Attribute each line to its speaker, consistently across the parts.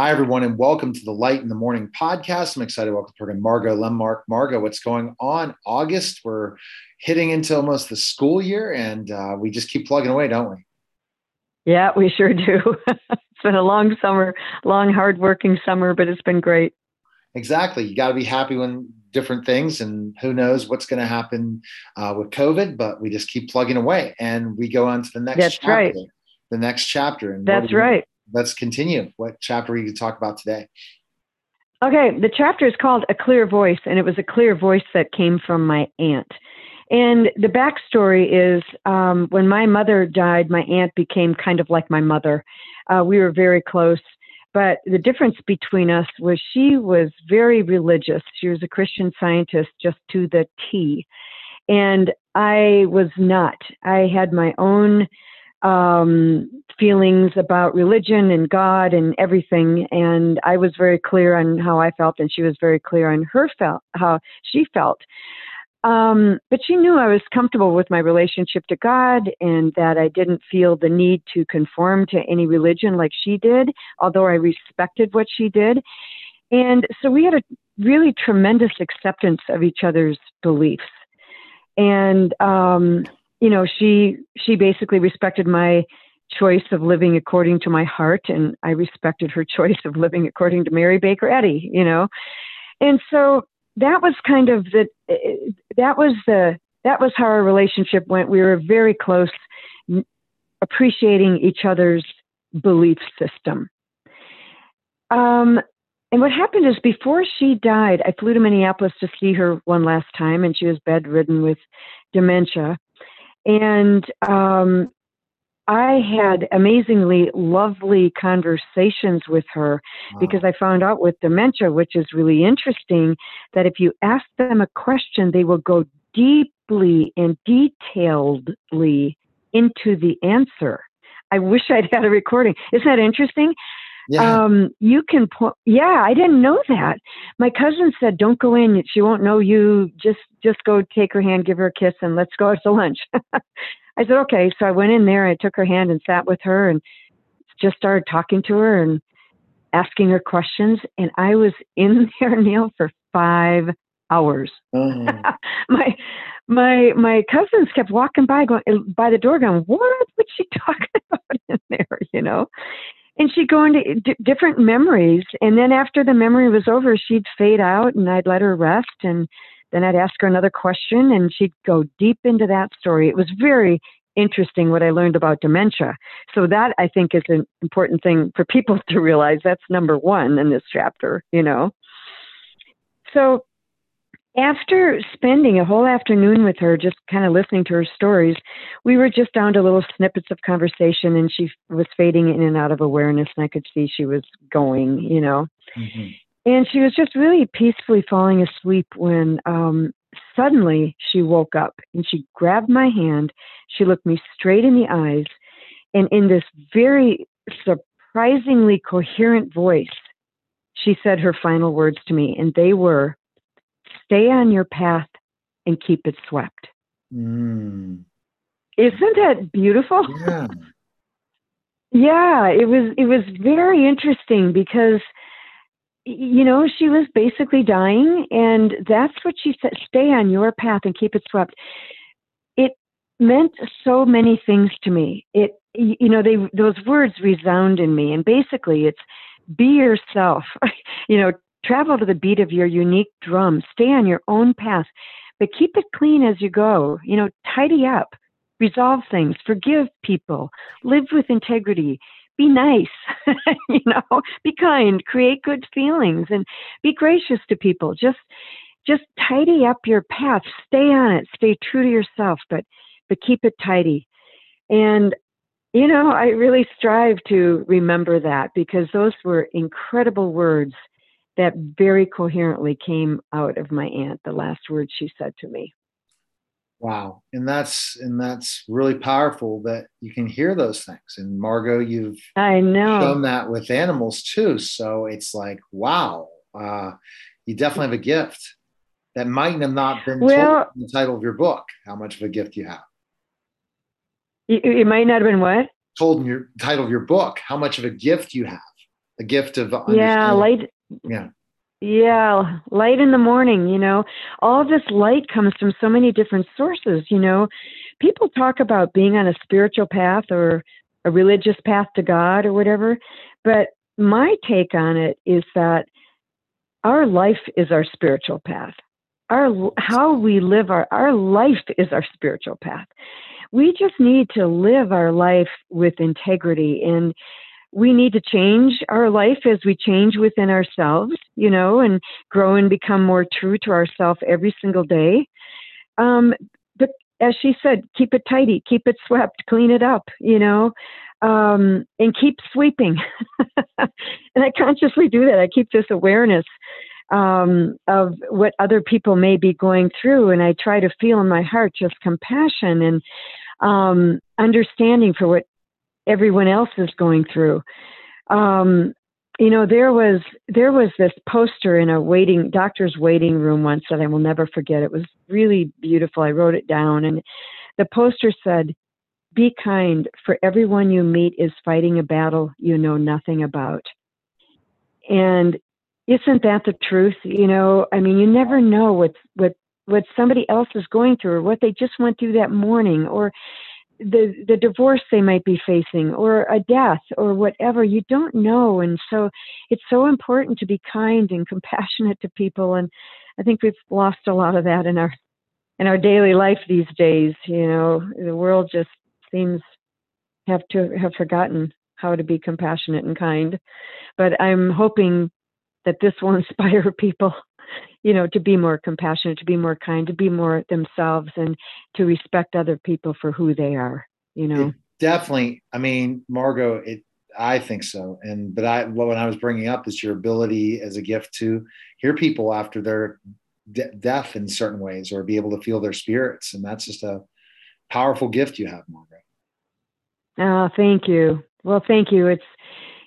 Speaker 1: Hi, everyone, and welcome to the Light in the Morning podcast. I'm excited to welcome to Margot Lemmark. Margot, what's going on? August, we're hitting into almost the school year, and uh, we just keep plugging away, don't we?
Speaker 2: Yeah, we sure do. it's been a long summer, long, hard-working summer, but it's been great.
Speaker 1: Exactly. You got to be happy when different things, and who knows what's going to happen uh, with COVID, but we just keep plugging away, and we go on to the next.
Speaker 2: That's
Speaker 1: chapter,
Speaker 2: right.
Speaker 1: The next chapter.
Speaker 2: And That's right
Speaker 1: let's continue. What chapter are you talk about today?
Speaker 2: Okay, the chapter is called A Clear Voice, and it was a clear voice that came from my aunt. And the backstory is um, when my mother died, my aunt became kind of like my mother. Uh, we were very close. But the difference between us was she was very religious. She was a Christian scientist just to the T. And I was not. I had my own um, feelings about religion and God and everything. And I was very clear on how I felt, and she was very clear on her felt how she felt. Um, but she knew I was comfortable with my relationship to God and that I didn't feel the need to conform to any religion like she did, although I respected what she did. And so we had a really tremendous acceptance of each other's beliefs. And um, you know, she she basically respected my choice of living according to my heart, and I respected her choice of living according to Mary Baker Eddy. You know, and so that was kind of the that was the that was how our relationship went. We were very close, appreciating each other's belief system. Um, and what happened is before she died, I flew to Minneapolis to see her one last time, and she was bedridden with dementia. And um, I had amazingly lovely conversations with her wow. because I found out with dementia, which is really interesting, that if you ask them a question, they will go deeply and detailedly into the answer. I wish I'd had a recording. Isn't that interesting? Yeah. Um, you can po- yeah, I didn't know that. My cousin said, Don't go in, she won't know you. Just just go take her hand, give her a kiss, and let's go out to lunch. I said, Okay. So I went in there, I took her hand and sat with her and just started talking to her and asking her questions. And I was in there, Neil, for five hours. Oh. my my my cousins kept walking by going by the door going, What was she talking about in there? You know? And she'd go into d- different memories. And then after the memory was over she'd fade out and i'd let her rest. And then i'd ask her another question and she'd go deep into that story. It was very interesting what i learned about dementia. So that i think is an important thing for people to realize. That's number one in this chapter you know? So after spending a whole afternoon with her, just kind of listening to her stories, we were just down to little snippets of conversation, and she was fading in and out of awareness, and I could see she was going, you know. Mm-hmm. And she was just really peacefully falling asleep when um, suddenly she woke up and she grabbed my hand. She looked me straight in the eyes, and in this very surprisingly coherent voice, she said her final words to me, and they were, stay on your path and keep it swept. Mm. Isn't that beautiful?
Speaker 1: Yeah.
Speaker 2: yeah, it was it was very interesting because you know, she was basically dying and that's what she said, stay on your path and keep it swept. It meant so many things to me. It you know, they those words resound in me and basically it's be yourself. you know, Travel to the beat of your unique drum. Stay on your own path, but keep it clean as you go. You know, tidy up, resolve things, forgive people, live with integrity, be nice, you know, be kind, create good feelings, and be gracious to people. Just, just tidy up your path. Stay on it. Stay true to yourself, but, but keep it tidy. And you know, I really strive to remember that because those were incredible words that very coherently came out of my aunt, the last words she said to me.
Speaker 1: Wow. And that's and that's really powerful that you can hear those things. And Margot, you've
Speaker 2: I know
Speaker 1: shown that with animals too. So it's like, wow, uh, you definitely have a gift that might have not been well, told in the title of your book, how much of a gift you have.
Speaker 2: It, it might not have been what?
Speaker 1: Told in your title of your book, how much of a gift you have a gift of
Speaker 2: yeah, light.
Speaker 1: Yeah.
Speaker 2: Yeah, light in the morning, you know. All this light comes from so many different sources, you know. People talk about being on a spiritual path or a religious path to God or whatever, but my take on it is that our life is our spiritual path. Our how we live our our life is our spiritual path. We just need to live our life with integrity and we need to change our life as we change within ourselves, you know, and grow and become more true to ourselves every single day. Um, but as she said, keep it tidy, keep it swept, clean it up, you know, um, and keep sweeping. and I consciously do that. I keep this awareness um, of what other people may be going through, and I try to feel in my heart just compassion and um, understanding for what everyone else is going through. Um, you know, there was there was this poster in a waiting doctor's waiting room once that I will never forget. It was really beautiful. I wrote it down, and the poster said, "Be kind, for everyone you meet is fighting a battle you know nothing about." And isn't that the truth? You know, I mean, you never know what what what somebody else is going through, or what they just went through that morning, or the the divorce they might be facing or a death or whatever. You don't know. And so it's so important to be kind and compassionate to people. And i think we've lost a lot of that in our in our daily life these days. You know the world just seems have to have forgotten how to be compassionate and kind. But i'm hoping that this will inspire people you know, to be more compassionate, to be more kind, to be more themselves, and to respect other people for who they are. You know,
Speaker 1: it definitely. I mean, Margot, it. I think so, and but I what I was bringing up is your ability as a gift to hear people after they're de- deaf in certain ways, or be able to feel their spirits, and that's just a powerful gift you have, Margot.
Speaker 2: Oh, thank you. Well, thank you. It's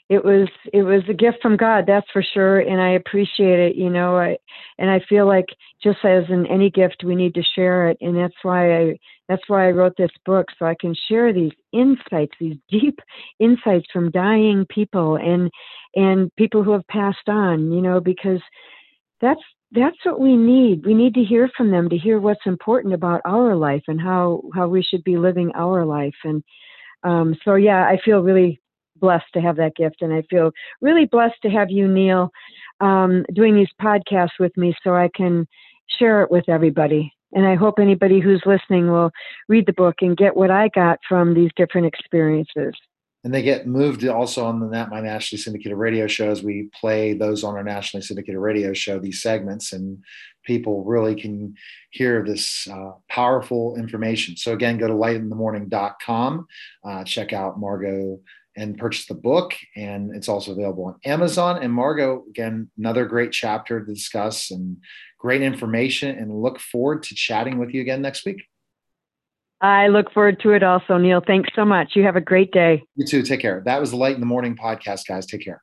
Speaker 2: it was it was a gift from God, that's for sure, and I appreciate it. You know, I and I feel like just as in any gift, we need to share it, and that's why I that's why I wrote this book so I can share these insights, these deep insights from dying people and and people who have passed on. You know, because that's that's what we need. We need to hear from them to hear what's important about our life and how how we should be living our life. And um, so, yeah, I feel really blessed to have that gift. And I feel really blessed to have you, Neil, um, doing these podcasts with me so I can share it with everybody. And I hope anybody who's listening will read the book and get what I got from these different experiences.
Speaker 1: And they get moved also on the Nat My Nationally Syndicated Radio shows. We play those on our nationally syndicated radio show, these segments, and people really can hear this uh, powerful information. So, again, go to lightinthemorning.com, uh, check out Margot and purchase the book. And it's also available on Amazon. And Margot, again, another great chapter to discuss and great information. And look forward to chatting with you again next week.
Speaker 2: I look forward to it also, Neil. Thanks so much. You have a great day.
Speaker 1: You too. Take care. That was the Light in the Morning podcast, guys. Take care.